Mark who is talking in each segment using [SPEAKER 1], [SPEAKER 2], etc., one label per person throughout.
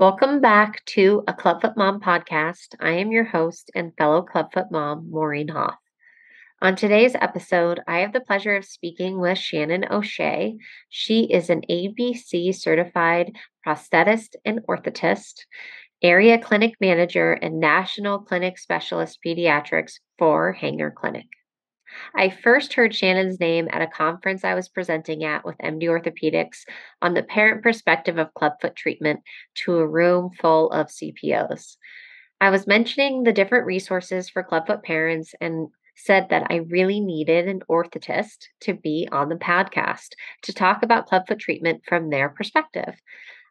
[SPEAKER 1] Welcome back to a Clubfoot Mom podcast. I am your host and fellow Clubfoot mom, Maureen Hoff. On today's episode, I have the pleasure of speaking with Shannon O'Shea. She is an ABC certified prosthetist and orthotist, area clinic manager, and national clinic specialist pediatrics for Hanger Clinic. I first heard Shannon's name at a conference I was presenting at with MD Orthopedics on the parent perspective of clubfoot treatment to a room full of CPOs. I was mentioning the different resources for clubfoot parents and said that I really needed an orthotist to be on the podcast to talk about clubfoot treatment from their perspective.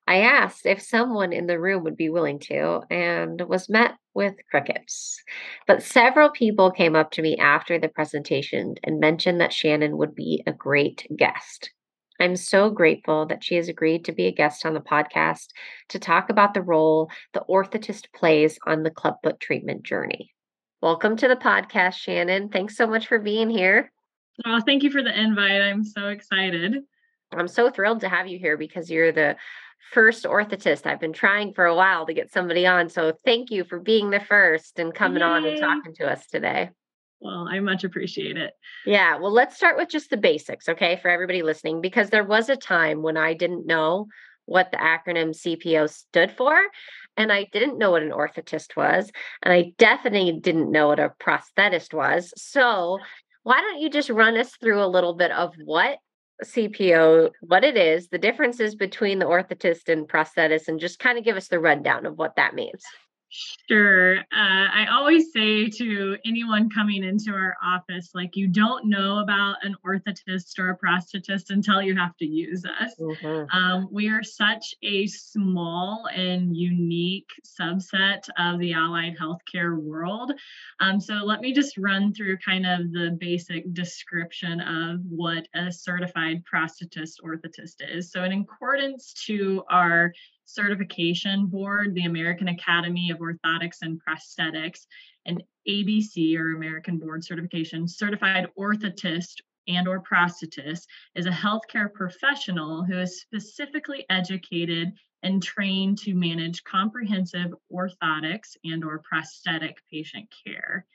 [SPEAKER 1] I asked if someone in the room would be willing to and was met with crickets. But several people came up to me after the presentation and mentioned that Shannon would be a great guest. I'm so grateful that she has agreed to be a guest on the podcast to talk about the role the orthotist plays on the clubfoot treatment journey. Welcome to the podcast, Shannon. Thanks so much for being here.
[SPEAKER 2] Oh, thank you for the invite. I'm so excited.
[SPEAKER 1] I'm so thrilled to have you here because you're the first orthotist. I've been trying for a while to get somebody on. So thank you for being the first and coming Yay. on and talking to us today.
[SPEAKER 2] Well, I much appreciate it.
[SPEAKER 1] Yeah. Well, let's start with just the basics, okay, for everybody listening, because there was a time when I didn't know what the acronym CPO stood for. And I didn't know what an orthotist was. And I definitely didn't know what a prosthetist was. So, why don't you just run us through a little bit of what CPO, what it is, the differences between the orthotist and prosthetist, and just kind of give us the rundown of what that means.
[SPEAKER 2] Sure. Uh, I always say to anyone coming into our office, like, you don't know about an orthotist or a prosthetist until you have to use us. Mm-hmm. Um, we are such a small and unique subset of the allied healthcare world. Um, so, let me just run through kind of the basic description of what a certified prosthetist orthotist is. So, in accordance to our certification board, the American Academy of Orthotics and Prosthetics, and ABC or American Board Certification, certified orthotist and or prosthetist is a healthcare professional who is specifically educated and trained to manage comprehensive orthotics and or prosthetic patient care.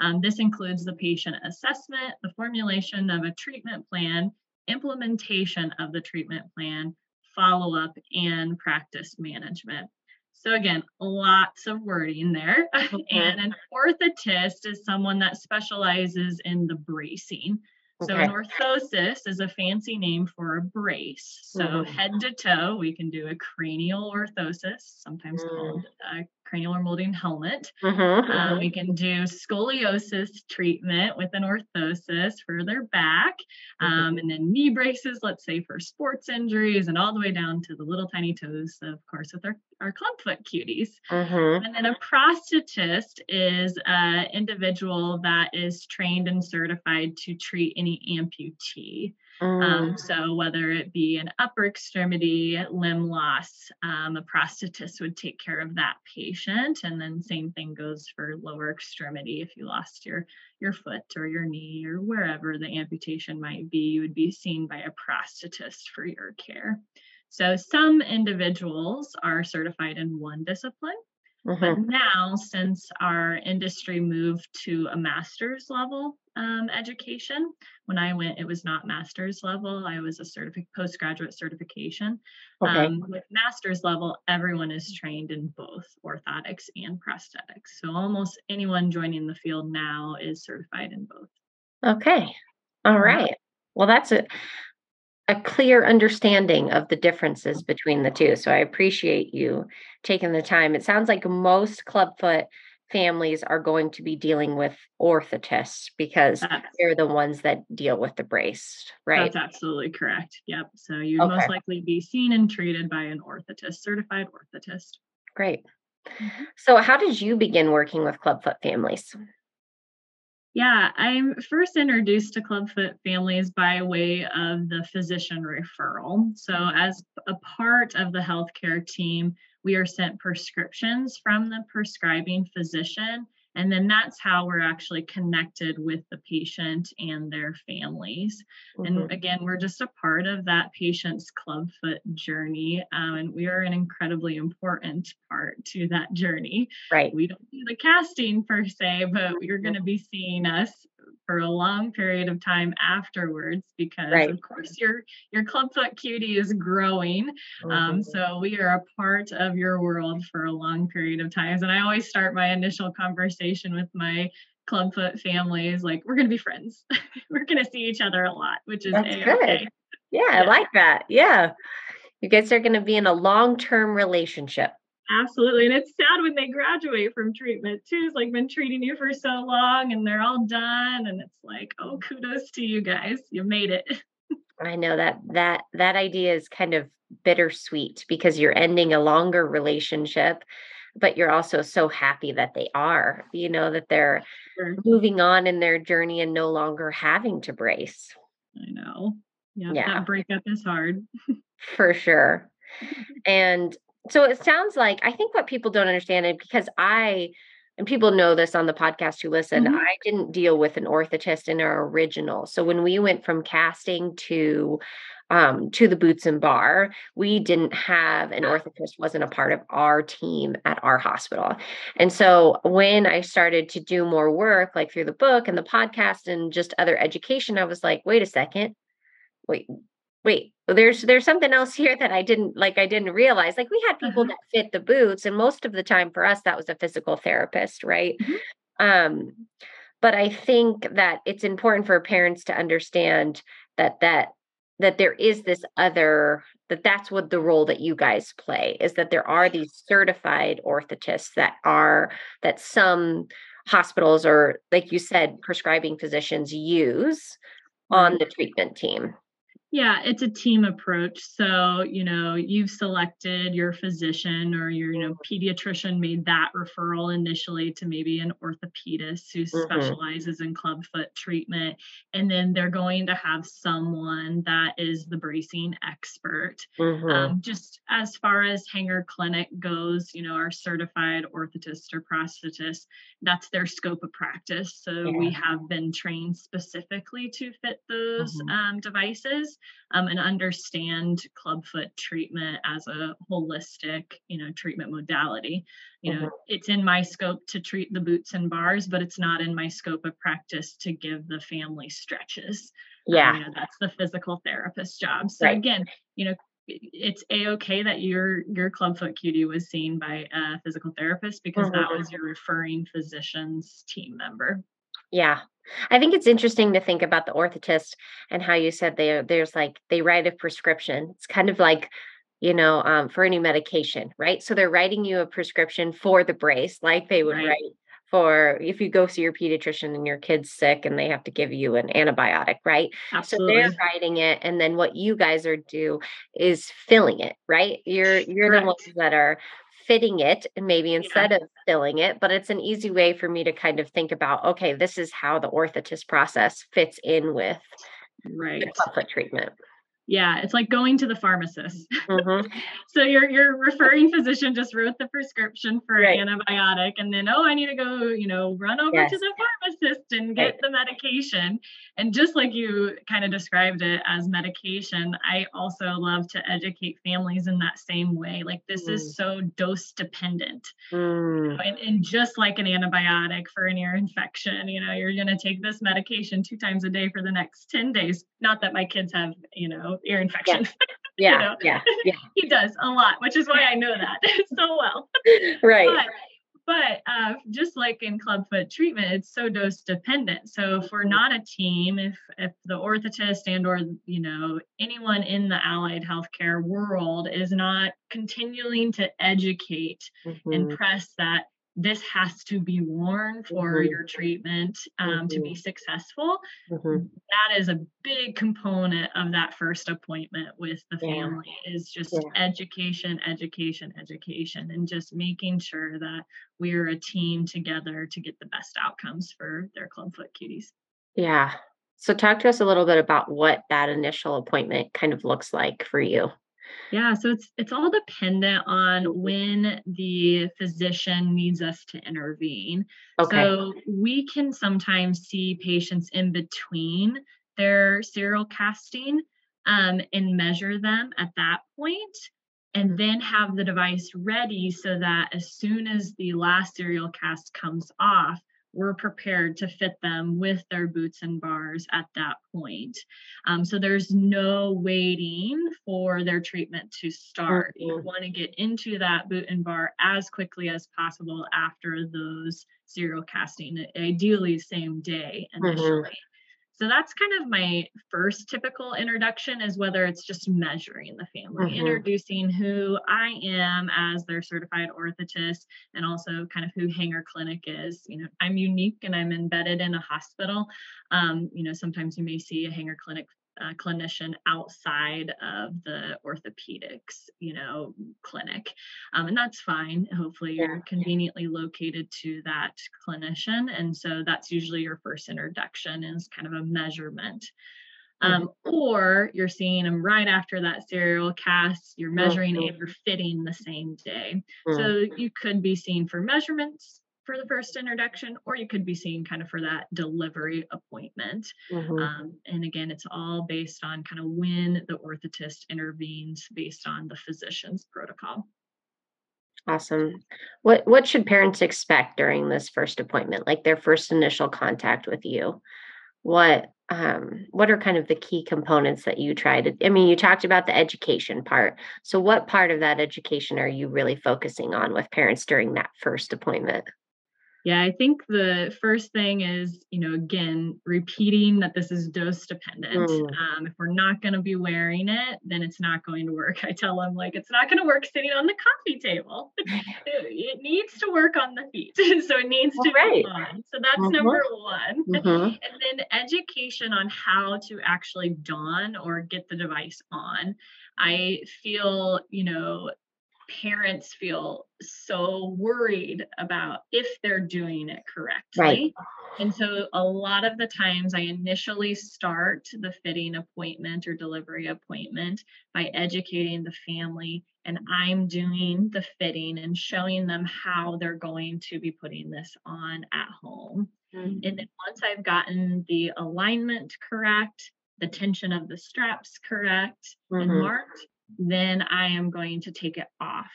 [SPEAKER 2] Um, this includes the patient assessment, the formulation of a treatment plan, implementation of the treatment plan, follow up, and practice management. So, again, lots of wording there. Okay. and an orthotist is someone that specializes in the bracing. So, okay. an orthosis is a fancy name for a brace. So, mm-hmm. head to toe, we can do a cranial orthosis, sometimes mm. called a cranial molding helmet. Mm-hmm, um, mm-hmm. we can do scoliosis treatment with an orthosis for their back, mm-hmm. um, and then knee braces, let's say for sports injuries, and all the way down to the little tiny toes, of course, with our, our clubfoot cuties. Mm-hmm. And then a prosthetist is an individual that is trained and certified to treat any amputee. Um, mm. so whether it be an upper extremity limb loss, um, a prosthetist would take care of that patient, and then same thing goes for lower extremity. If you lost your your foot or your knee or wherever the amputation might be, you would be seen by a prosthetist for your care. So some individuals are certified in one discipline, Mm-hmm. But now, since our industry moved to a master's level um, education, when I went, it was not master's level. I was a certific postgraduate certification. Okay. Um, with master's level, everyone is trained in both orthotics and prosthetics. So almost anyone joining the field now is certified in both.
[SPEAKER 1] Okay. All right. Well, that's it a clear understanding of the differences between the two. So I appreciate you taking the time. It sounds like most clubfoot families are going to be dealing with orthotists because that's, they're the ones that deal with the brace, right?
[SPEAKER 2] That's absolutely correct. Yep. So you'd okay. most likely be seen and treated by an orthotist, certified orthotist.
[SPEAKER 1] Great. Mm-hmm. So how did you begin working with clubfoot families?
[SPEAKER 2] Yeah, I'm first introduced to clubfoot families by way of the physician referral. So, as a part of the healthcare team, we are sent prescriptions from the prescribing physician, And then that's how we're actually connected with the patient and their families. Mm-hmm. And again, we're just a part of that patient's clubfoot journey. Um, and we are an incredibly important part to that journey.
[SPEAKER 1] Right.
[SPEAKER 2] We don't do the casting per se, but you're going to be seeing us for a long period of time afterwards because right. of course your your clubfoot cutie is growing um, mm-hmm. um, so we are a part of your world for a long period of times and i always start my initial conversation with my clubfoot families like we're going to be friends we're going to see each other a lot which is
[SPEAKER 1] That's good. Yeah, yeah, I like that. Yeah. You guys are going to be in a long term relationship.
[SPEAKER 2] Absolutely. And it's sad when they graduate from treatment too. It's like been treating you for so long and they're all done. And it's like, oh, kudos to you guys. You made it.
[SPEAKER 1] I know that that that idea is kind of bittersweet because you're ending a longer relationship, but you're also so happy that they are, you know, that they're sure. moving on in their journey and no longer having to brace.
[SPEAKER 2] I know. Yeah, yeah. that breakup is hard.
[SPEAKER 1] For sure. And so it sounds like I think what people don't understand it because I and people know this on the podcast who listen, mm-hmm. I didn't deal with an orthotist in our original. So when we went from casting to um, to the boots and bar, we didn't have an orthotist wasn't a part of our team at our hospital. And so when I started to do more work, like through the book and the podcast and just other education, I was like, wait a second, wait, wait there's there's something else here that i didn't like i didn't realize like we had people uh-huh. that fit the boots and most of the time for us that was a physical therapist right mm-hmm. um but i think that it's important for parents to understand that that that there is this other that that's what the role that you guys play is that there are these certified orthotists that are that some hospitals or like you said prescribing physicians use on the treatment team
[SPEAKER 2] yeah, it's a team approach. So, you know, you've selected your physician or your, you know, pediatrician made that referral initially to maybe an orthopedist who mm-hmm. specializes in clubfoot treatment. And then they're going to have someone that is the bracing expert. Mm-hmm. Um, just as far as hanger clinic goes, you know, our certified orthotist or prosthetist, that's their scope of practice. So yeah. we have been trained specifically to fit those mm-hmm. um, devices um, and understand clubfoot treatment as a holistic, you know, treatment modality. You know, mm-hmm. it's in my scope to treat the boots and bars, but it's not in my scope of practice to give the family stretches.
[SPEAKER 1] Um, yeah,
[SPEAKER 2] um, you know, that's the physical therapist job. So right. again, you know, it's a okay that your your clubfoot cutie was seen by a physical therapist because mm-hmm. that was your referring physician's team member.
[SPEAKER 1] Yeah. I think it's interesting to think about the orthotist and how you said they there's like they write a prescription. It's kind of like you know um, for any medication, right? So they're writing you a prescription for the brace, like they would right. write for if you go see your pediatrician and your kid's sick and they have to give you an antibiotic, right? Absolutely. So they're writing it, and then what you guys are do is filling it, right? You're you're Correct. the ones that are fitting it and maybe instead yeah. of filling it but it's an easy way for me to kind of think about okay this is how the orthotist process fits in with
[SPEAKER 2] right
[SPEAKER 1] the foot treatment
[SPEAKER 2] yeah, it's like going to the pharmacist. Mm-hmm. so your your referring physician just wrote the prescription for right. an antibiotic, and then oh, I need to go, you know, run over yes. to the pharmacist and get right. the medication. And just like you kind of described it as medication, I also love to educate families in that same way. Like this mm. is so dose dependent, mm. and, and just like an antibiotic for an ear infection, you know, you're going to take this medication two times a day for the next ten days. Not that my kids have, you know ear infection.
[SPEAKER 1] Yeah, yeah, you know? yeah, yeah.
[SPEAKER 2] he does a lot, which is why I know that so well.
[SPEAKER 1] Right.
[SPEAKER 2] But, but uh, just like in clubfoot treatment, it's so dose dependent. So if we're not a team, if if the orthotist and or you know anyone in the allied healthcare world is not continuing to educate mm-hmm. and press that this has to be worn for mm-hmm. your treatment um, mm-hmm. to be mm-hmm. successful. Mm-hmm. That is a big component of that first appointment with the yeah. family is just yeah. education, education, education, and just making sure that we're a team together to get the best outcomes for their clubfoot cuties.
[SPEAKER 1] Yeah. So talk to us a little bit about what that initial appointment kind of looks like for you.
[SPEAKER 2] Yeah, so it's it's all dependent on when the physician needs us to intervene. Okay. So we can sometimes see patients in between their serial casting um, and measure them at that point and then have the device ready so that as soon as the last serial cast comes off, we're prepared to fit them with their boots and bars at that point. Um, so there's no waiting for their treatment to start. Mm-hmm. You want to get into that boot and bar as quickly as possible after those serial casting, ideally same day mm-hmm. initially. Mm-hmm. So that's kind of my first typical introduction is whether it's just measuring the family, mm-hmm. introducing who I am as their certified orthotist and also kind of who Hanger Clinic is. You know, I'm unique and I'm embedded in a hospital. Um, you know, sometimes you may see a Hanger Clinic uh, clinician outside of the orthopedics, you know, clinic, um, and that's fine. Hopefully, yeah. you're conveniently located to that clinician, and so that's usually your first introduction is kind of a measurement. Um, mm-hmm. Or you're seeing them right after that serial cast, you're measuring mm-hmm. and you're fitting the same day. Mm-hmm. So you could be seen for measurements for the first introduction, or you could be seeing kind of for that delivery appointment. Mm-hmm. Um, and again, it's all based on kind of when the orthotist intervenes based on the physician's protocol.
[SPEAKER 1] Awesome. What what should parents expect during this first appointment, like their first initial contact with you? What um, what are kind of the key components that you try to? I mean, you talked about the education part. So, what part of that education are you really focusing on with parents during that first appointment?
[SPEAKER 2] Yeah, I think the first thing is, you know, again, repeating that this is dose dependent. Mm. Um, if we're not going to be wearing it, then it's not going to work. I tell them, like, it's not going to work sitting on the coffee table. it, needs to work on the feet. so it needs to right. be on. So that's mm-hmm. number one. Mm-hmm. And then education on how to actually don or get the device on. I feel, you know, parents feel so worried about if they're doing it correctly. Right. And so a lot of the times I initially start the fitting appointment or delivery appointment by educating the family and I'm doing the fitting and showing them how they're going to be putting this on at home. Mm-hmm. And then once I've gotten the alignment correct, the tension of the straps correct mm-hmm. and marked, then I am going to take it off.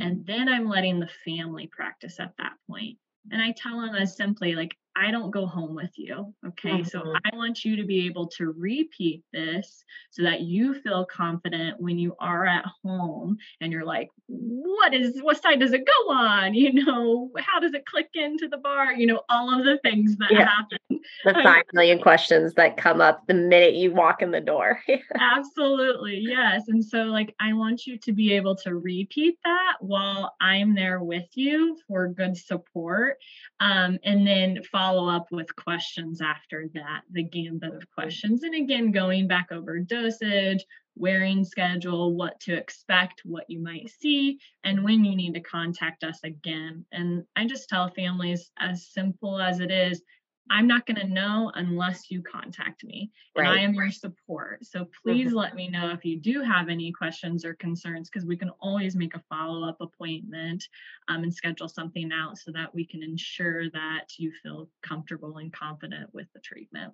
[SPEAKER 2] And then I'm letting the family practice at that point. And I tell them as simply like, I don't go home with you. Okay. Mm-hmm. So I want you to be able to repeat this so that you feel confident when you are at home and you're like, what is, what side does it go on? You know, how does it click into the bar? You know, all of the things that yeah. happen.
[SPEAKER 1] The five million questions that come up the minute you walk in the door.
[SPEAKER 2] Absolutely. Yes. And so, like, I want you to be able to repeat that while I'm there with you for good support. Um, and then follow up with questions after that, the gambit of questions. And again, going back over dosage, wearing schedule, what to expect, what you might see, and when you need to contact us again. And I just tell families, as simple as it is, I'm not going to know unless you contact me. And right. I am your support. So please mm-hmm. let me know if you do have any questions or concerns because we can always make a follow up appointment um, and schedule something out so that we can ensure that you feel comfortable and confident with the treatment.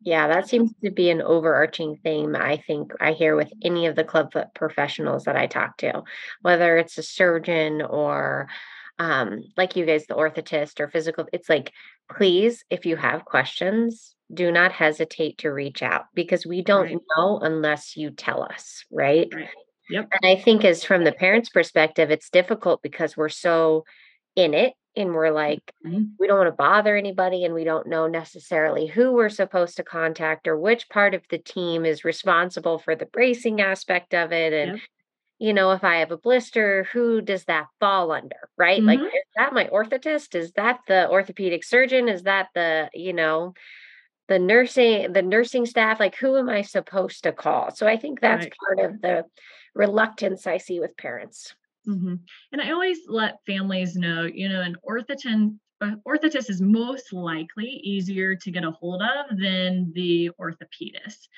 [SPEAKER 1] Yeah, that seems to be an overarching theme I think I hear with any of the clubfoot professionals that I talk to, whether it's a surgeon or um, like you guys, the orthotist or physical, it's like, please, if you have questions, do not hesitate to reach out because we don't right. know unless you tell us, right? right? Yep. And I think as from the parents' perspective, it's difficult because we're so in it and we're like, mm-hmm. we don't want to bother anybody and we don't know necessarily who we're supposed to contact or which part of the team is responsible for the bracing aspect of it. And yep you know, if I have a blister, who does that fall under? Right? Mm-hmm. Like, is that my orthotist? Is that the orthopedic surgeon? Is that the, you know, the nursing, the nursing staff? Like, who am I supposed to call? So I think that's right. part of the reluctance I see with parents.
[SPEAKER 2] Mm-hmm. And I always let families know, you know, an orthotist orthotist is most likely easier to get a hold of than the orthopedist.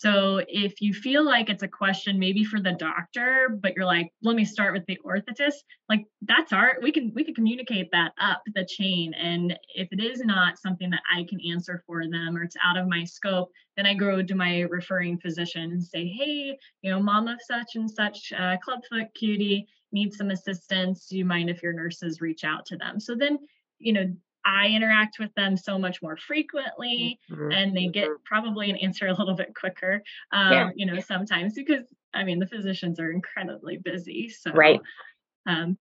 [SPEAKER 2] So if you feel like it's a question maybe for the doctor, but you're like, let me start with the orthotist, like that's our we can we can communicate that up the chain. And if it is not something that I can answer for them or it's out of my scope, then I go to my referring physician and say, hey, you know, mom of such and such, uh, clubfoot cutie needs some assistance. Do you mind if your nurses reach out to them? So then, you know, I interact with them so much more frequently mm-hmm. and they get mm-hmm. probably an answer a little bit quicker, um, yeah. you know, sometimes because I mean, the physicians are incredibly busy. So,
[SPEAKER 1] right.
[SPEAKER 2] Um,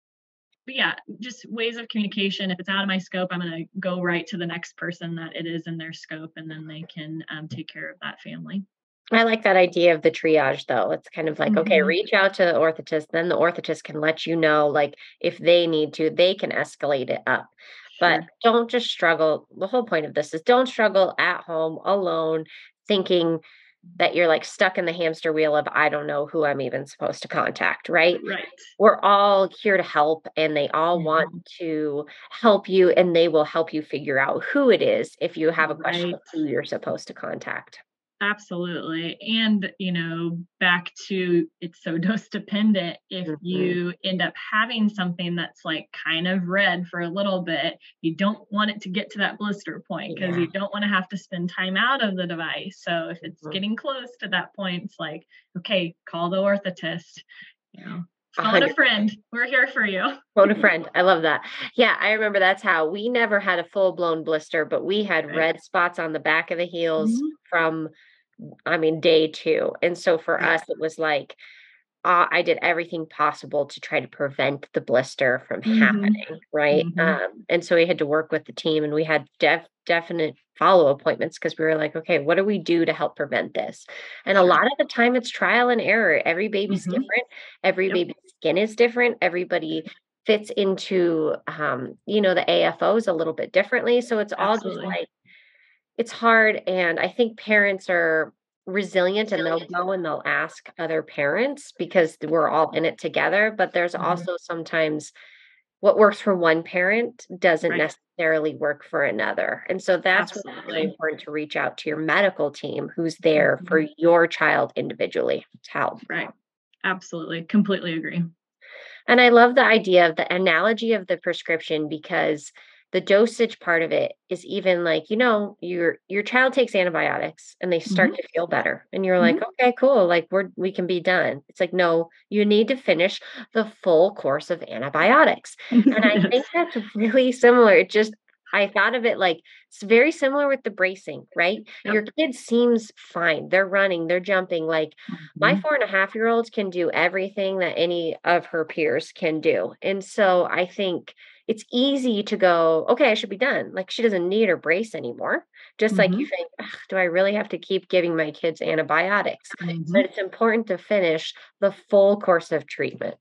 [SPEAKER 2] but yeah, just ways of communication. If it's out of my scope, I'm going to go right to the next person that it is in their scope and then they can um, take care of that family.
[SPEAKER 1] I like that idea of the triage though. It's kind of like, mm-hmm. okay, reach out to the orthotist, then the orthotist can let you know, like, if they need to, they can escalate it up. But don't just struggle. The whole point of this is don't struggle at home alone thinking that you're like stuck in the hamster wheel of I don't know who I'm even supposed to contact, right?
[SPEAKER 2] Right.
[SPEAKER 1] We're all here to help and they all mm-hmm. want to help you and they will help you figure out who it is if you have a question right. who you're supposed to contact.
[SPEAKER 2] Absolutely. And, you know, back to it's so dose dependent. If mm-hmm. you end up having something that's like kind of red for a little bit, you don't want it to get to that blister point because yeah. you don't want to have to spend time out of the device. So if it's mm-hmm. getting close to that point, it's like, okay, call the orthotist. You know, phone a friend. We're here for you.
[SPEAKER 1] phone a friend. I love that. Yeah, I remember that's how we never had a full blown blister, but we had right. red spots on the back of the heels mm-hmm. from I mean, day two. And so for us, it was like, uh, I did everything possible to try to prevent the blister from mm-hmm. happening, right? Mm-hmm. Um, and so we had to work with the team, and we had def- definite follow appointments because we were like, okay, what do we do to help prevent this? And a lot of the time, it's trial and error. Every baby's mm-hmm. different. Every yep. baby's skin is different. Everybody fits into, um, you know, the AFOs a little bit differently. So it's Absolutely. all just like it's hard and i think parents are resilient and they'll go and they'll ask other parents because we're all in it together but there's mm-hmm. also sometimes what works for one parent doesn't right. necessarily work for another and so that's really important to reach out to your medical team who's there mm-hmm. for your child individually to help
[SPEAKER 2] right absolutely completely agree
[SPEAKER 1] and i love the idea of the analogy of the prescription because the dosage part of it is even like you know your your child takes antibiotics and they start mm-hmm. to feel better and you're mm-hmm. like okay cool like we're we can be done it's like no you need to finish the full course of antibiotics and i think that's really similar it just I thought of it like it's very similar with the bracing, right? Yep. Your kid seems fine. They're running, they're jumping. Like mm-hmm. my four and a half year olds can do everything that any of her peers can do. And so I think it's easy to go, okay, I should be done. Like she doesn't need her brace anymore. Just mm-hmm. like you think, do I really have to keep giving my kids antibiotics? Mm-hmm. But it's important to finish the full course of treatment.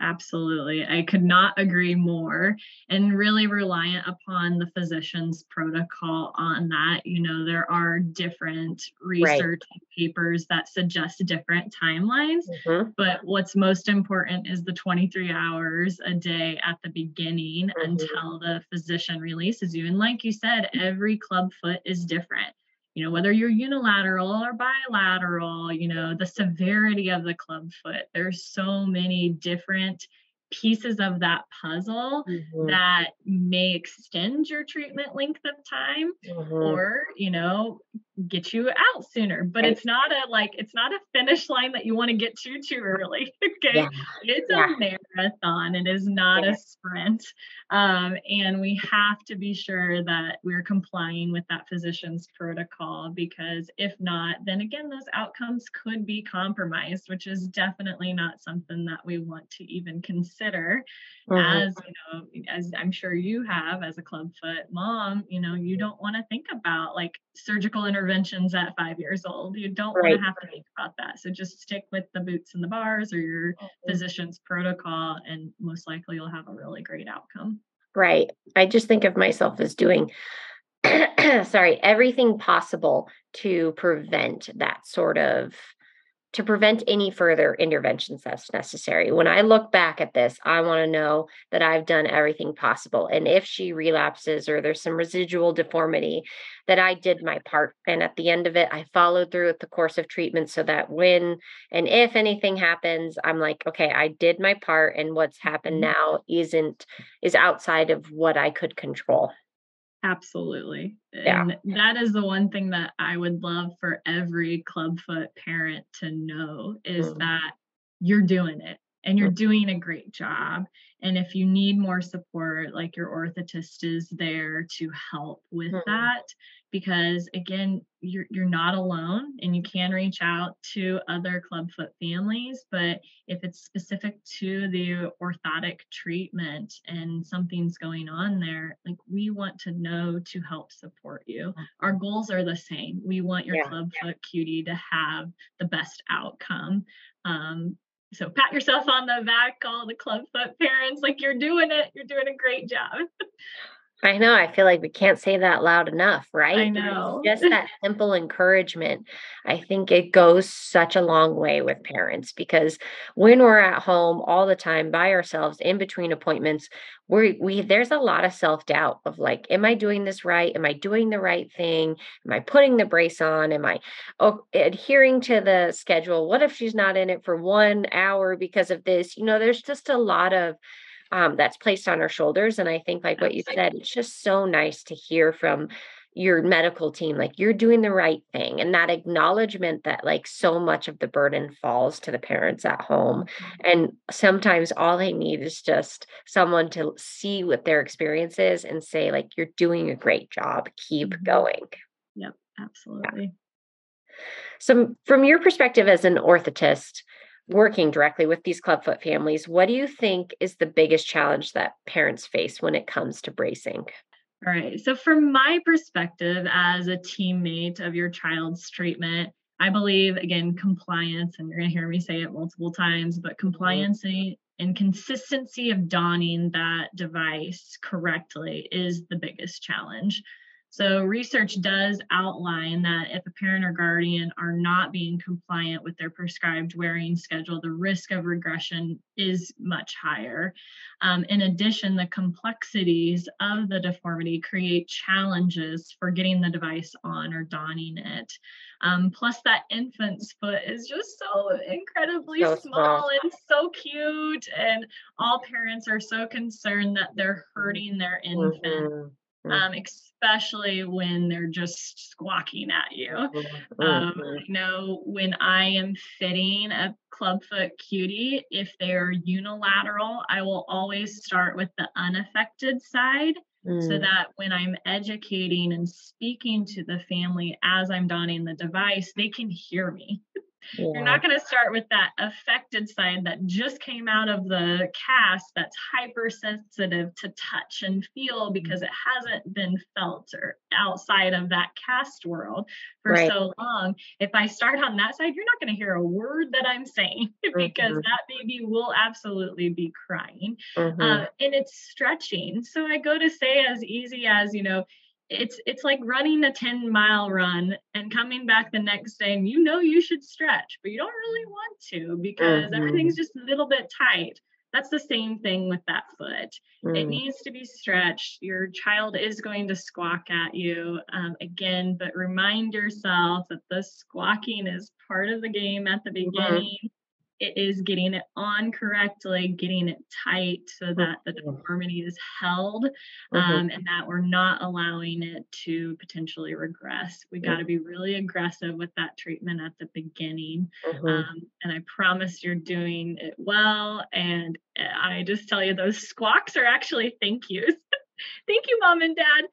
[SPEAKER 2] Absolutely. I could not agree more and really reliant upon the physician's protocol on that. You know, there are different research right. papers that suggest different timelines, mm-hmm. but what's most important is the 23 hours a day at the beginning mm-hmm. until the physician releases you. And like you said, every club foot is different you know whether you're unilateral or bilateral you know the severity of the club foot. There's so many different pieces of that puzzle mm-hmm. that may extend your treatment length of time mm-hmm. or you know get you out sooner but it's not a like it's not a finish line that you want to get to too early okay yeah. it's yeah. a marathon it is not yeah. a sprint um, and we have to be sure that we're complying with that physician's protocol because if not then again those outcomes could be compromised which is definitely not something that we want to even consider mm-hmm. as you know as i'm sure you have as a clubfoot mom you know you don't want to think about like surgical interventions at five years old you don't right. want to have to think about that so just stick with the boots and the bars or your mm-hmm. physician's protocol and most likely you'll have a really great outcome
[SPEAKER 1] right i just think of myself as doing sorry everything possible to prevent that sort of to prevent any further interventions that's necessary. When I look back at this, I want to know that I've done everything possible. And if she relapses or there's some residual deformity, that I did my part. And at the end of it, I followed through with the course of treatment so that when and if anything happens, I'm like, okay, I did my part. And what's happened mm-hmm. now isn't, is outside of what I could control.
[SPEAKER 2] Absolutely. Yeah. And that is the one thing that I would love for every clubfoot parent to know is mm. that you're doing it and you're mm. doing a great job. And if you need more support, like your orthotist is there to help with mm. that because again you're you're not alone and you can reach out to other clubfoot families but if it's specific to the orthotic treatment and something's going on there like we want to know to help support you. Our mm-hmm. goals are the same. We want your yeah. clubfoot cutie to have the best outcome. Um, so pat yourself on the back all the clubfoot parents like you're doing it. You're doing a great job
[SPEAKER 1] I know. I feel like we can't say that loud enough, right?
[SPEAKER 2] I know.
[SPEAKER 1] Just that simple encouragement. I think it goes such a long way with parents because when we're at home all the time by ourselves in between appointments, we we there's a lot of self-doubt of like, am I doing this right? Am I doing the right thing? Am I putting the brace on? Am I oh, adhering to the schedule? What if she's not in it for one hour because of this? You know, there's just a lot of um, that's placed on our shoulders. And I think, like what you said, it's just so nice to hear from your medical team like you're doing the right thing and that acknowledgement that like so much of the burden falls to the parents at home mm-hmm. and sometimes all they need is just someone to see what their experience is and say like you're doing a great job keep mm-hmm. going
[SPEAKER 2] yep absolutely yeah.
[SPEAKER 1] so from your perspective as an orthotist working directly with these clubfoot families, what do you think is the biggest challenge that parents face when it comes to bracing?
[SPEAKER 2] All right. So, from my perspective as a teammate of your child's treatment, I believe, again, compliance, and you're going to hear me say it multiple times, but mm-hmm. compliance and consistency of donning that device correctly is the biggest challenge. So, research does outline that if a parent or guardian are not being compliant with their prescribed wearing schedule, the risk of regression is much higher. Um, in addition, the complexities of the deformity create challenges for getting the device on or donning it. Um, plus, that infant's foot is just so incredibly so small, small and so cute. And all parents are so concerned that they're hurting their infant. Mm-hmm um, especially when they're just squawking at you. Mm-hmm. Um, you know, when I am fitting a clubfoot cutie, if they're unilateral, I will always start with the unaffected side. Mm. So that when I'm educating and speaking to the family as I'm donning the device, they can hear me. Yeah. You're not going to start with that affected side that just came out of the cast that's hypersensitive to touch and feel because it hasn't been felt or outside of that cast world for right. so long. If I start on that side, you're not going to hear a word that I'm saying because mm-hmm. that baby will absolutely be crying. Mm-hmm. Uh, and it's stretching. So I go to say as easy as, you know, it's it's like running a 10 mile run and coming back the next day and you know you should stretch but you don't really want to because mm-hmm. everything's just a little bit tight that's the same thing with that foot mm. it needs to be stretched your child is going to squawk at you um, again but remind yourself that the squawking is part of the game at the mm-hmm. beginning mm-hmm it is getting it on correctly, getting it tight so that the deformity is held mm-hmm. um, and that we're not allowing it to potentially regress. We got to be really aggressive with that treatment at the beginning. Mm-hmm. Um, and I promise you're doing it well. And eh, I just tell you, those squawks are actually thank yous. Thank you, mom and dad.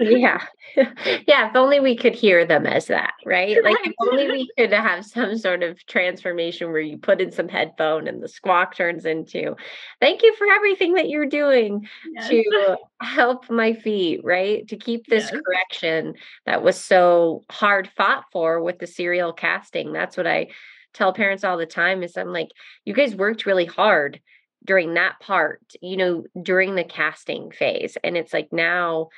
[SPEAKER 1] yeah. Yeah. If only we could hear them as that, right? Like, if only we could have some sort of transformation where you put in some headphone and the squawk turns into, thank you for everything that you're doing yes. to help my feet, right? To keep this yes. correction that was so hard fought for with the serial casting. That's what I tell parents all the time is I'm like, you guys worked really hard during that part, you know, during the casting phase. And it's like now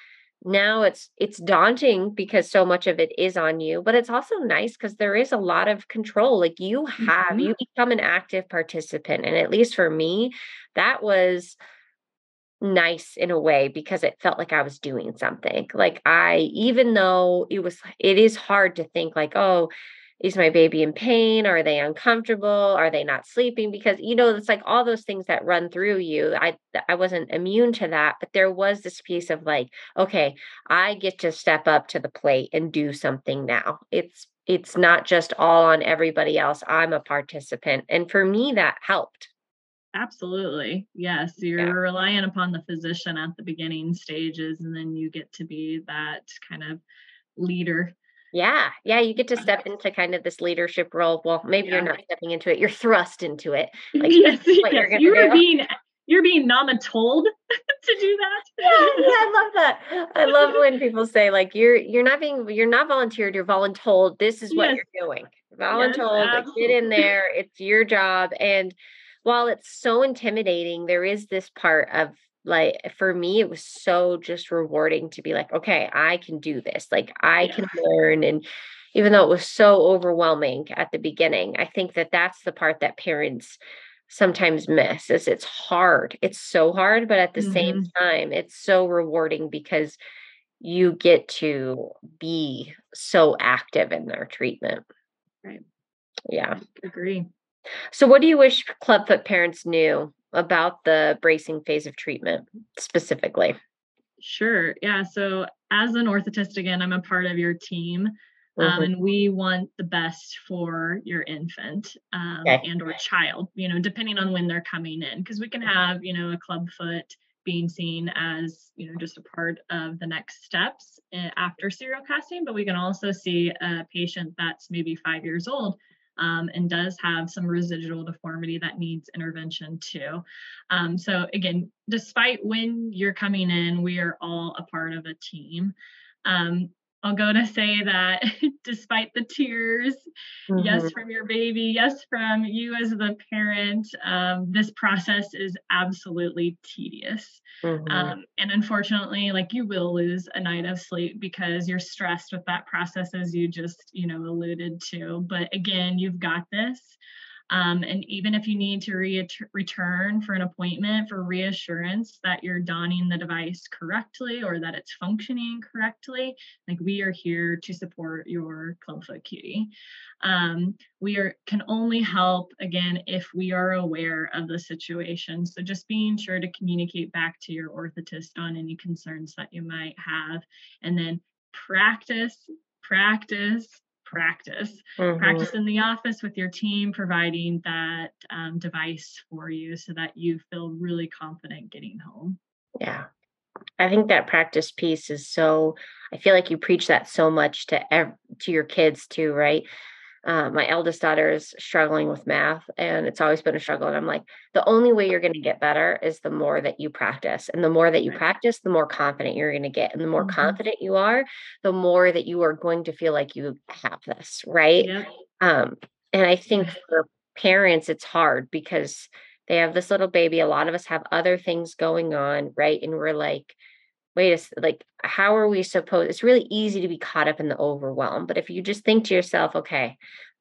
[SPEAKER 1] now it's it's daunting because so much of it is on you but it's also nice because there is a lot of control like you have mm-hmm. you become an active participant and at least for me that was nice in a way because it felt like I was doing something. Like I even though it was it is hard to think like, oh, is my baby in pain? Are they uncomfortable? Are they not sleeping? Because you know, it's like all those things that run through you. I I wasn't immune to that, but there was this piece of like, okay, I get to step up to the plate and do something now. It's it's not just all on everybody else. I'm a participant. And for me that helped.
[SPEAKER 2] Absolutely. Yes. You're yeah. relying upon the physician at the beginning stages, and then you get to be that kind of leader.
[SPEAKER 1] Yeah. Yeah. You get to step into kind of this leadership role. Well, maybe yeah. you're not stepping into it, you're thrust into it.
[SPEAKER 2] Like yes, yes. you are being you're being mama told to do that.
[SPEAKER 1] Yeah, yeah, I love that. I love when people say like you're you're not being you're not volunteered, you're voluntold. This is what yes. you're doing. Voluntold, yes, get in there. It's your job. And while it's so intimidating, there is this part of like for me it was so just rewarding to be like okay i can do this like i yeah. can learn and even though it was so overwhelming at the beginning i think that that's the part that parents sometimes miss is it's hard it's so hard but at the mm-hmm. same time it's so rewarding because you get to be so active in their treatment
[SPEAKER 2] right
[SPEAKER 1] yeah
[SPEAKER 2] agree
[SPEAKER 1] so, what do you wish clubfoot parents knew about the bracing phase of treatment specifically?
[SPEAKER 2] Sure. Yeah. So, as an orthotist, again, I'm a part of your team. Um, mm-hmm. And we want the best for your infant um, okay. and or child you know depending on when they're coming in because we can have you know a club foot being seen as you know just a part of the next steps eh, after serial casting but we can also see a patient that's maybe five years old um, and does have some residual deformity that needs intervention too. Um, so again, despite when you're coming in, we are all a part of a team. Um, I'll go to say that despite the tears, mm-hmm. yes, from your baby, yes, from you as the parent, um, this process is absolutely tedious. Mm-hmm. Um, and unfortunately, like you will lose a night of sleep because you're stressed with that process, as you just, you know, alluded to. But again, you've got this. Um, and even if you need to re- return for an appointment for reassurance that you're donning the device correctly or that it's functioning correctly, like we are here to support your clubfoot cutie. Um, we are can only help again if we are aware of the situation. So just being sure to communicate back to your orthotist on any concerns that you might have, and then practice practice practice. Mm-hmm. Practice in the office with your team, providing that um, device for you so that you feel really confident getting home.
[SPEAKER 1] Yeah. I think that practice piece is so I feel like you preach that so much to ev- to your kids too, right? Uh, my eldest daughter is struggling with math and it's always been a struggle and i'm like the only way you're going to get better is the more that you practice and the more that you practice the more confident you're going to get and the more mm-hmm. confident you are the more that you are going to feel like you have this right yeah. um and i think for parents it's hard because they have this little baby a lot of us have other things going on right and we're like wait a like how are we supposed it's really easy to be caught up in the overwhelm but if you just think to yourself okay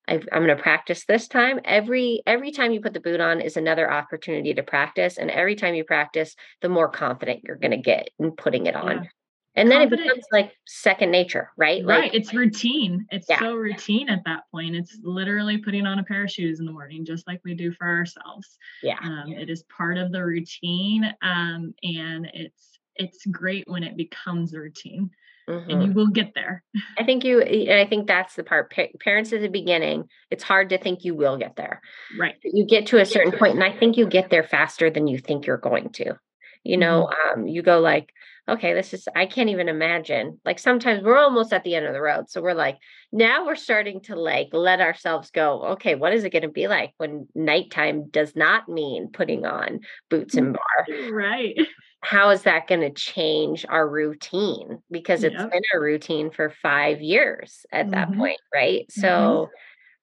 [SPEAKER 1] i am going to practice this time every every time you put the boot on is another opportunity to practice and every time you practice the more confident you're going to get in putting it on yeah. and then confident. it becomes like second nature right
[SPEAKER 2] right like, it's routine it's yeah. so routine at that point it's literally putting on a pair of shoes in the morning just like we do for ourselves
[SPEAKER 1] yeah
[SPEAKER 2] um, it is part of the routine um, and it's it's great when it becomes a routine mm-hmm. and you mm-hmm. will get there.
[SPEAKER 1] I think you and i think that's the part pa- parents at the beginning it's hard to think you will get there.
[SPEAKER 2] Right.
[SPEAKER 1] You get to a certain point and i think you get there faster than you think you're going to. You know mm-hmm. um, you go like okay this is i can't even imagine. Like sometimes we're almost at the end of the road so we're like now we're starting to like let ourselves go okay what is it going to be like when nighttime does not mean putting on boots and bar
[SPEAKER 2] right
[SPEAKER 1] how is that going to change our routine because it's yep. been a routine for five years at mm-hmm. that point right mm-hmm. so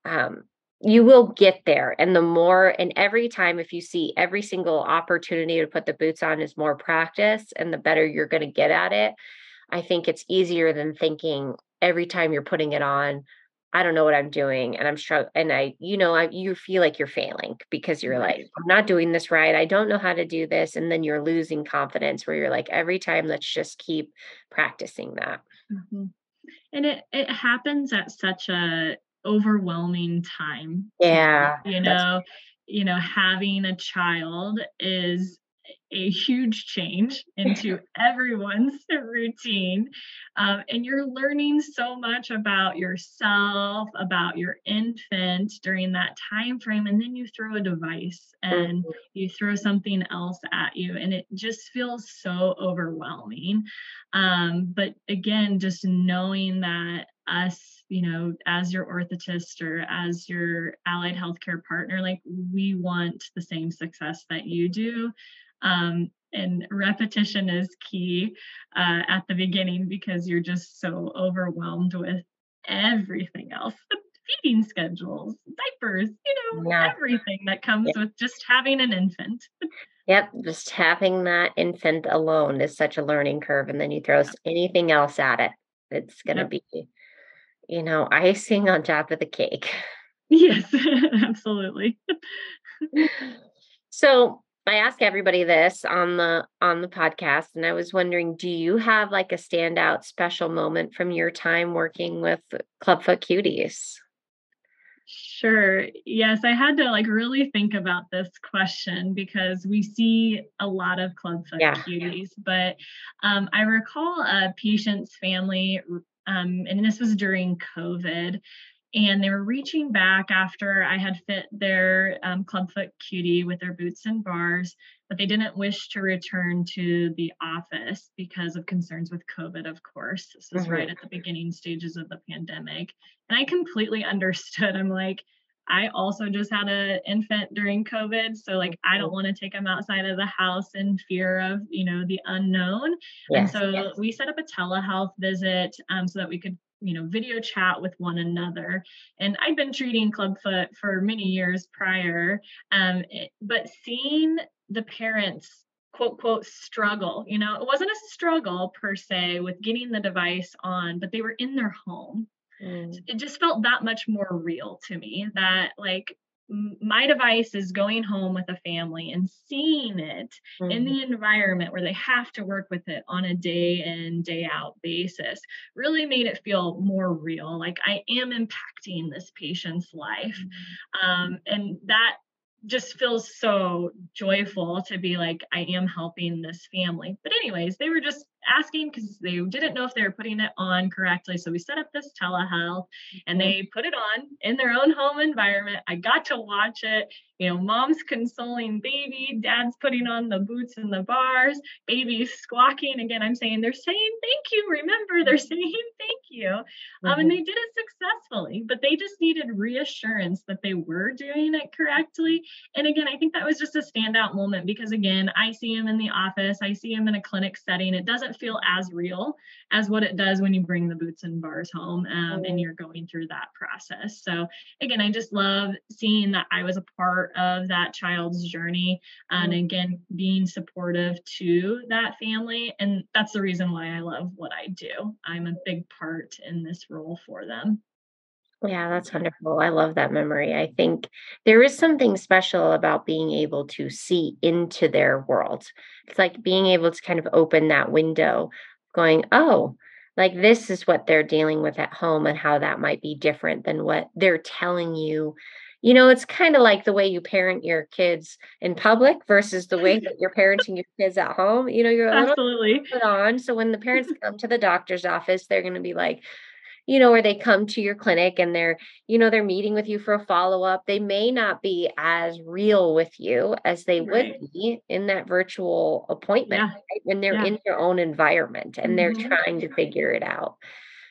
[SPEAKER 1] um, you will get there and the more and every time if you see every single opportunity to put the boots on is more practice and the better you're going to get at it I think it's easier than thinking every time you're putting it on, I don't know what I'm doing and I'm struggling and I you know I you feel like you're failing because you're right. like I'm not doing this right. I don't know how to do this and then you're losing confidence where you're like every time let's just keep practicing that.
[SPEAKER 2] Mm-hmm. And it it happens at such a overwhelming time.
[SPEAKER 1] Yeah.
[SPEAKER 2] You know, you know having a child is a huge change into everyone's routine um, and you're learning so much about yourself about your infant during that time frame and then you throw a device and mm-hmm. you throw something else at you and it just feels so overwhelming um, but again just knowing that us, you know, as your orthotist or as your allied healthcare partner, like we want the same success that you do. Um, and repetition is key uh, at the beginning because you're just so overwhelmed with everything else feeding schedules diapers you know yeah. everything that comes yeah. with just having an infant
[SPEAKER 1] yep just having that infant alone is such a learning curve and then you throw yeah. anything else at it it's going to be you know, icing on top of the cake.
[SPEAKER 2] Yes, absolutely.
[SPEAKER 1] so I ask everybody this on the on the podcast, and I was wondering, do you have like a standout special moment from your time working with Clubfoot Cuties?
[SPEAKER 2] Sure. Yes, I had to like really think about this question because we see a lot of clubfoot yeah. cuties, but um, I recall a patient's family um, and this was during COVID. And they were reaching back after I had fit their um, clubfoot cutie with their boots and bars, but they didn't wish to return to the office because of concerns with COVID, of course. This was mm-hmm. right at the beginning stages of the pandemic. And I completely understood. I'm like, I also just had an infant during COVID. So like I don't want to take them outside of the house in fear of, you know, the unknown. Yes, and so yes. we set up a telehealth visit um, so that we could you know video chat with one another and i'd been treating clubfoot for many years prior um, it, but seeing the parents quote quote struggle you know it wasn't a struggle per se with getting the device on but they were in their home Mm. It just felt that much more real to me that like my device is going home with a family and seeing it mm-hmm. in the environment where they have to work with it on a day in day out basis really made it feel more real like i am impacting this patient's life mm-hmm. um, and that just feels so joyful to be like i am helping this family but anyways they were just asking because they didn't know if they were putting it on correctly. So we set up this telehealth and mm-hmm. they put it on in their own home environment. I got to watch it. You know, mom's consoling baby, dad's putting on the boots and the bars, baby's squawking. Again, I'm saying they're saying thank you. Remember, they're saying thank you. Um, and mm-hmm. they did it successfully, but they just needed reassurance that they were doing it correctly. And again, I think that was just a standout moment because, again, I see him in the office, I see him in a clinic setting. It doesn't doesn't feel as real as what it does when you bring the boots and bars home um, and you're going through that process. So again, I just love seeing that I was a part of that child's journey and again being supportive to that family. And that's the reason why I love what I do. I'm a big part in this role for them.
[SPEAKER 1] Yeah, that's wonderful. I love that memory. I think there is something special about being able to see into their world. It's like being able to kind of open that window, going, oh, like this is what they're dealing with at home and how that might be different than what they're telling you. You know, it's kind of like the way you parent your kids in public versus the way that you're parenting your kids at home. You know, you're a
[SPEAKER 2] Absolutely.
[SPEAKER 1] little put on. So when the parents come to the doctor's office, they're going to be like, you know, where they come to your clinic and they're, you know, they're meeting with you for a follow up. They may not be as real with you as they right. would be in that virtual appointment yeah. right? when they're yeah. in their own environment and mm-hmm. they're trying to figure it out.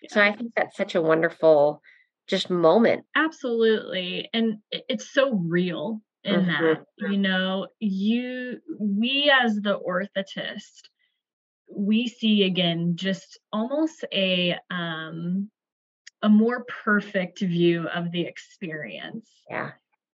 [SPEAKER 1] Yeah. So I think that's such a wonderful just moment.
[SPEAKER 2] Absolutely. And it's so real in mm-hmm. that, you know, you, we as the orthotist, we see again just almost a um a more perfect view of the experience.
[SPEAKER 1] Yeah.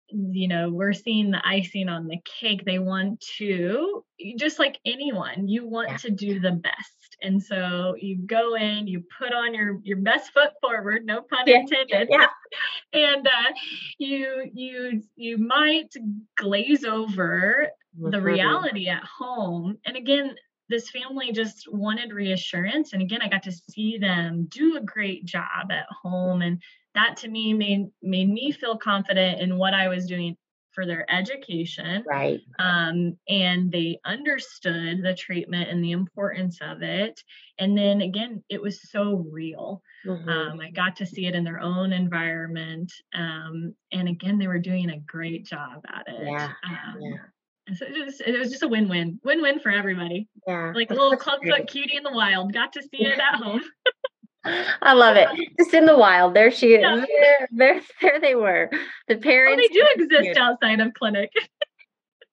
[SPEAKER 2] You know, we're seeing the icing on the cake. They want to, just like anyone, you want yeah. to do the best And so you go in, you put on your your best foot forward, no pun yeah. intended. Yeah. and uh, you you you might glaze over mm-hmm. the reality at home. And again, this family just wanted reassurance. And again, I got to see them do a great job at home. And that to me made made me feel confident in what I was doing for their education.
[SPEAKER 1] Right.
[SPEAKER 2] Um, and they understood the treatment and the importance of it. And then again, it was so real. Mm-hmm. Um, I got to see it in their own environment. Um, and again, they were doing a great job at it.
[SPEAKER 1] Yeah. Um, yeah.
[SPEAKER 2] So it, was, it was just a win-win, win-win for everybody.
[SPEAKER 1] Yeah,
[SPEAKER 2] like a little clubfoot cutie in the wild. Got to see it at home.
[SPEAKER 1] I love it. Just in the wild. There she is. Yeah. There, there, there they were. The parents.
[SPEAKER 2] Oh, they do exist here. outside of clinic.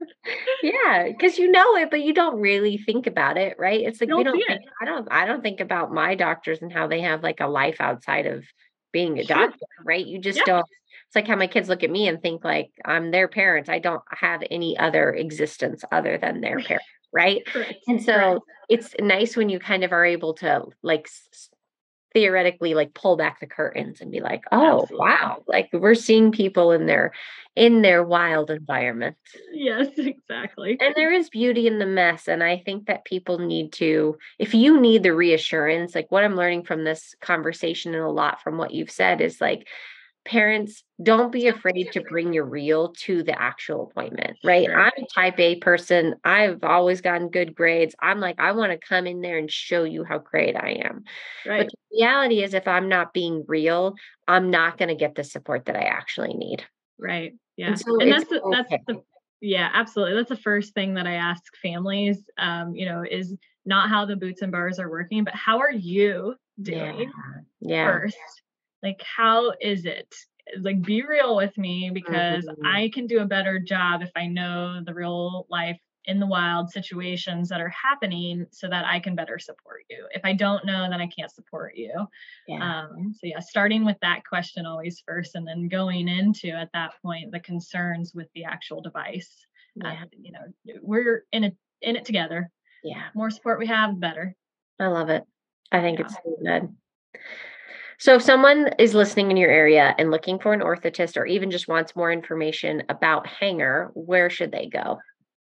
[SPEAKER 1] yeah, because you know it, but you don't really think about it, right? It's like don't we don't. Think, I don't. I don't think about my doctors and how they have like a life outside of being a sure. doctor, right? You just yeah. don't it's like how my kids look at me and think like I'm their parents. I don't have any other existence other than their parents, right? And so Correct. it's nice when you kind of are able to like theoretically like pull back the curtains and be like oh Absolutely. wow like we're seeing people in their in their wild environment
[SPEAKER 2] yes exactly
[SPEAKER 1] and there is beauty in the mess and i think that people need to if you need the reassurance like what i'm learning from this conversation and a lot from what you've said is like parents don't be afraid to bring your real to the actual appointment right sure. i'm a type a person i've always gotten good grades i'm like i want to come in there and show you how great i am right. but the reality is if i'm not being real i'm not going to get the support that i actually need
[SPEAKER 2] right yeah and, so and that's the, okay. that's the yeah absolutely that's the first thing that i ask families um you know is not how the boots and bars are working but how are you doing
[SPEAKER 1] yeah, yeah.
[SPEAKER 2] first like how is it? Like be real with me because mm-hmm. i can do a better job if i know the real life in the wild situations that are happening so that i can better support you. If i don't know then i can't support you. Yeah. um so yeah starting with that question always first and then going into at that point the concerns with the actual device. Yeah. Uh, you know we're in it in it together.
[SPEAKER 1] Yeah.
[SPEAKER 2] More support we have better.
[SPEAKER 1] I love it. I think yeah. it's so good so, if someone is listening in your area and looking for an orthotist or even just wants more information about Hanger, where should they go?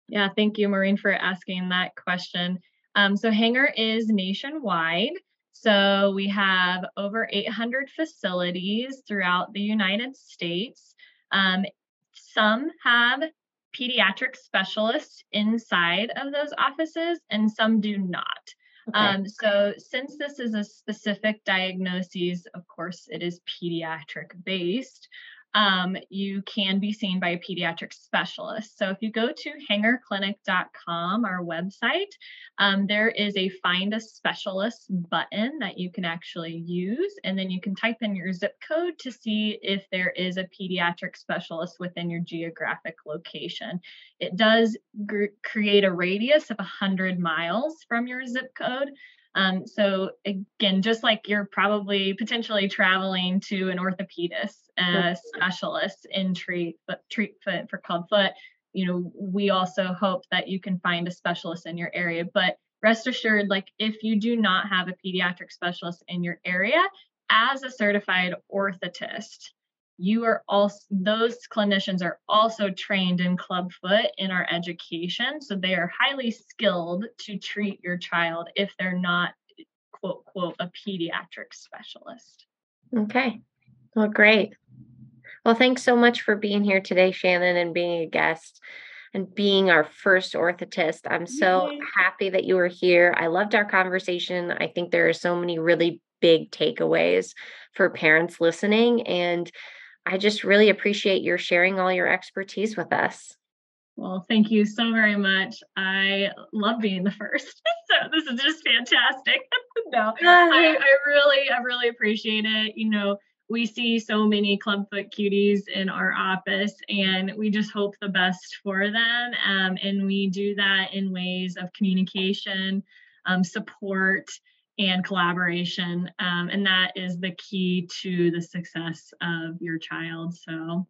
[SPEAKER 2] Yeah, thank you, Maureen, for asking that question. Um, so, Hanger is nationwide. So, we have over 800 facilities throughout the United States. Um, some have pediatric specialists inside of those offices, and some do not. Okay. Um, so since this is a specific diagnosis, of course, it is pediatric based um, you can be seen by a pediatric specialist. So if you go to hangerclinic.com, our website, um, there is a find a specialist button that you can actually use. And then you can type in your zip code to see if there is a pediatric specialist within your geographic location. It does gr- create a radius of 100 miles from your zip code. Um, so again, just like you're probably potentially traveling to an orthopedist, a specialist in treat foot, treat foot for club foot, you know, we also hope that you can find a specialist in your area. But rest assured, like if you do not have a pediatric specialist in your area, as a certified orthotist, you are also those clinicians are also trained in clubfoot in our education so they are highly skilled to treat your child if they're not quote quote a pediatric specialist.
[SPEAKER 1] Okay. Well great. Well thanks so much for being here today shannon and being a guest and being our first orthotist. I'm so Yay. happy that you were here. I loved our conversation. I think there are so many really big takeaways for parents listening and I just really appreciate your sharing all your expertise with us.
[SPEAKER 2] Well, thank you so very much. I love being the first. so this is just fantastic. no, I, I really, I really appreciate it. You know, we see so many clubfoot cuties in our office and we just hope the best for them um, and we do that in ways of communication um, support and collaboration. Um, and that is the key to the success of your child. So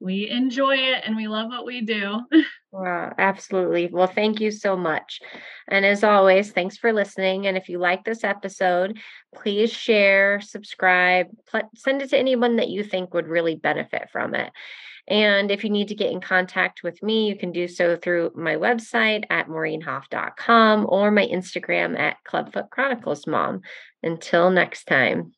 [SPEAKER 2] we enjoy it and we love what we do.
[SPEAKER 1] Wow, absolutely. Well, thank you so much. And as always, thanks for listening. And if you like this episode, please share, subscribe, pl- send it to anyone that you think would really benefit from it. And if you need to get in contact with me, you can do so through my website at maureenhoff.com or my Instagram at Clubfoot Chronicles Mom. Until next time.